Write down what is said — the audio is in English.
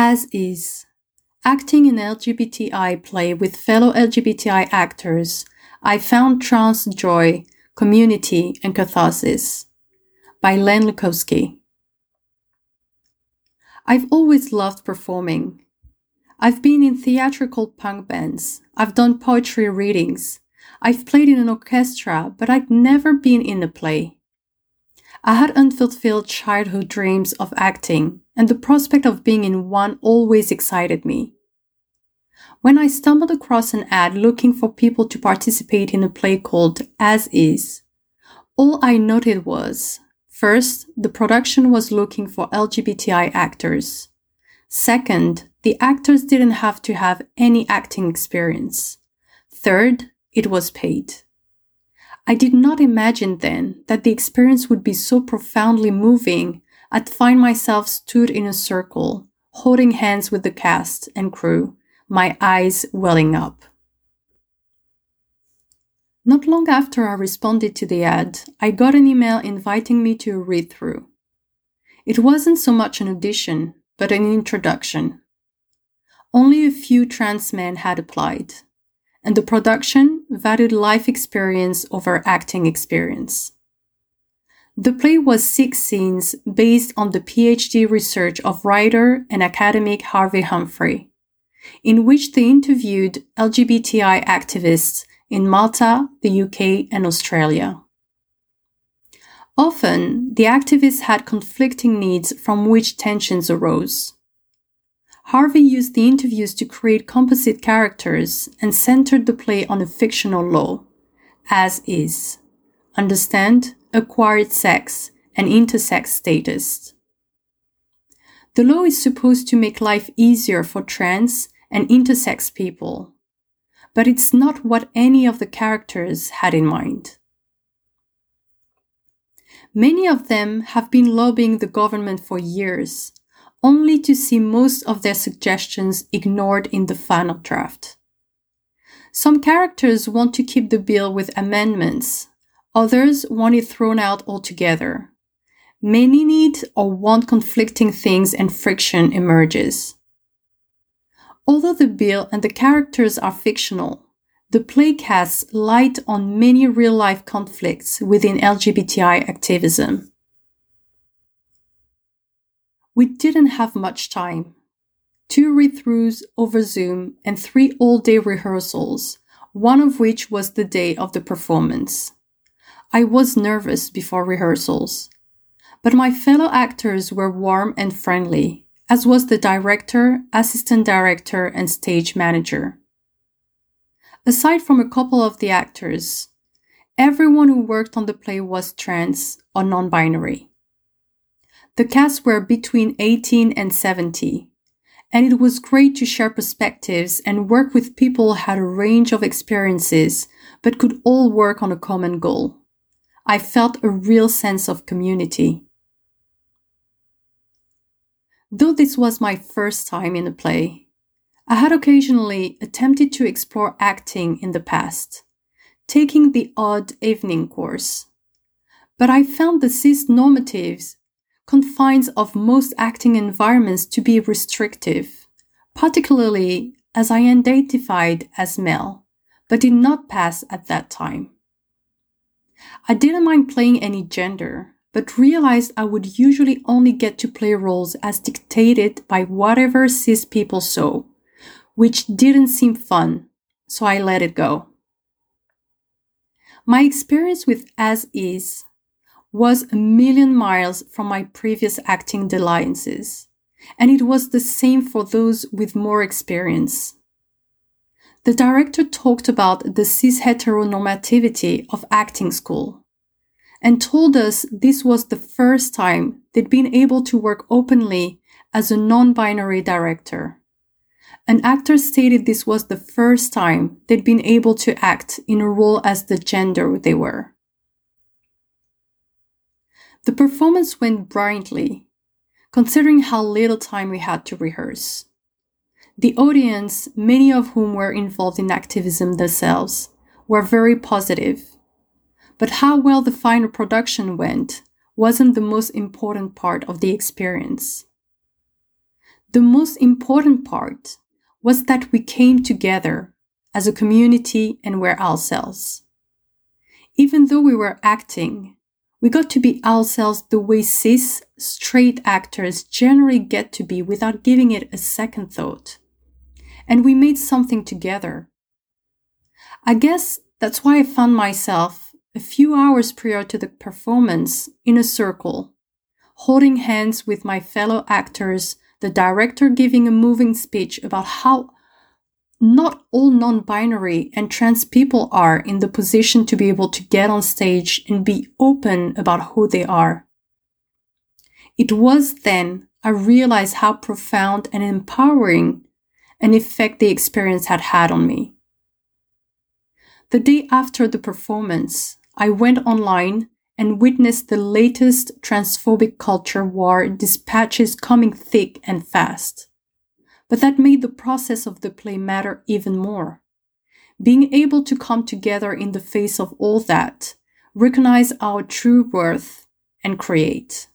As is. Acting in LGBTI play with fellow LGBTI actors, I found trans joy, community, and catharsis. By Len Lukowski. I've always loved performing. I've been in theatrical punk bands. I've done poetry readings. I've played in an orchestra, but I'd never been in a play. I had unfulfilled childhood dreams of acting, and the prospect of being in one always excited me. When I stumbled across an ad looking for people to participate in a play called As Is, all I noted was first, the production was looking for LGBTI actors. Second, the actors didn't have to have any acting experience. Third, it was paid. I did not imagine then that the experience would be so profoundly moving, I'd find myself stood in a circle, holding hands with the cast and crew, my eyes welling up. Not long after I responded to the ad, I got an email inviting me to a read through. It wasn't so much an audition, but an introduction. Only a few trans men had applied, and the production valued life experience over acting experience. The play was six scenes based on the PhD research of writer and academic Harvey Humphrey, in which they interviewed LGBTI activists in Malta, the UK, and Australia. Often, the activists had conflicting needs from which tensions arose. Harvey used the interviews to create composite characters and centered the play on a fictional law, as is. Understand, acquired sex, and intersex status. The law is supposed to make life easier for trans and intersex people, but it's not what any of the characters had in mind. Many of them have been lobbying the government for years, only to see most of their suggestions ignored in the final draft. Some characters want to keep the bill with amendments, others want it thrown out altogether. Many need or want conflicting things and friction emerges. Although the bill and the characters are fictional, the play casts light on many real life conflicts within LGBTI activism. We didn't have much time. Two read throughs over Zoom and three all day rehearsals, one of which was the day of the performance. I was nervous before rehearsals, but my fellow actors were warm and friendly, as was the director, assistant director, and stage manager. Aside from a couple of the actors, everyone who worked on the play was trans or non binary. The cast were between 18 and 70, and it was great to share perspectives and work with people who had a range of experiences but could all work on a common goal. I felt a real sense of community. Though this was my first time in a play, I had occasionally attempted to explore acting in the past, taking the odd evening course. But I found the cis normatives confines of most acting environments to be restrictive, particularly as I identified as male, but did not pass at that time. I didn't mind playing any gender, but realized I would usually only get to play roles as dictated by whatever cis people saw which didn't seem fun, so I let it go. My experience with As Is was a million miles from my previous acting dalliances, and it was the same for those with more experience. The director talked about the cis heteronormativity of acting school and told us this was the first time they'd been able to work openly as a non binary director. An actor stated this was the first time they'd been able to act in a role as the gender they were. The performance went brilliantly, considering how little time we had to rehearse. The audience, many of whom were involved in activism themselves, were very positive. But how well the final production went wasn't the most important part of the experience. The most important part was that we came together as a community and were ourselves. Even though we were acting, we got to be ourselves the way cis, straight actors generally get to be without giving it a second thought. And we made something together. I guess that's why I found myself, a few hours prior to the performance, in a circle, holding hands with my fellow actors, the director giving a moving speech about how not all non binary and trans people are in the position to be able to get on stage and be open about who they are. It was then I realized how profound and empowering an effect the experience had had on me. The day after the performance, I went online and witnessed the latest transphobic culture war dispatches coming thick and fast. But that made the process of the play matter even more. Being able to come together in the face of all that, recognize our true worth, and create.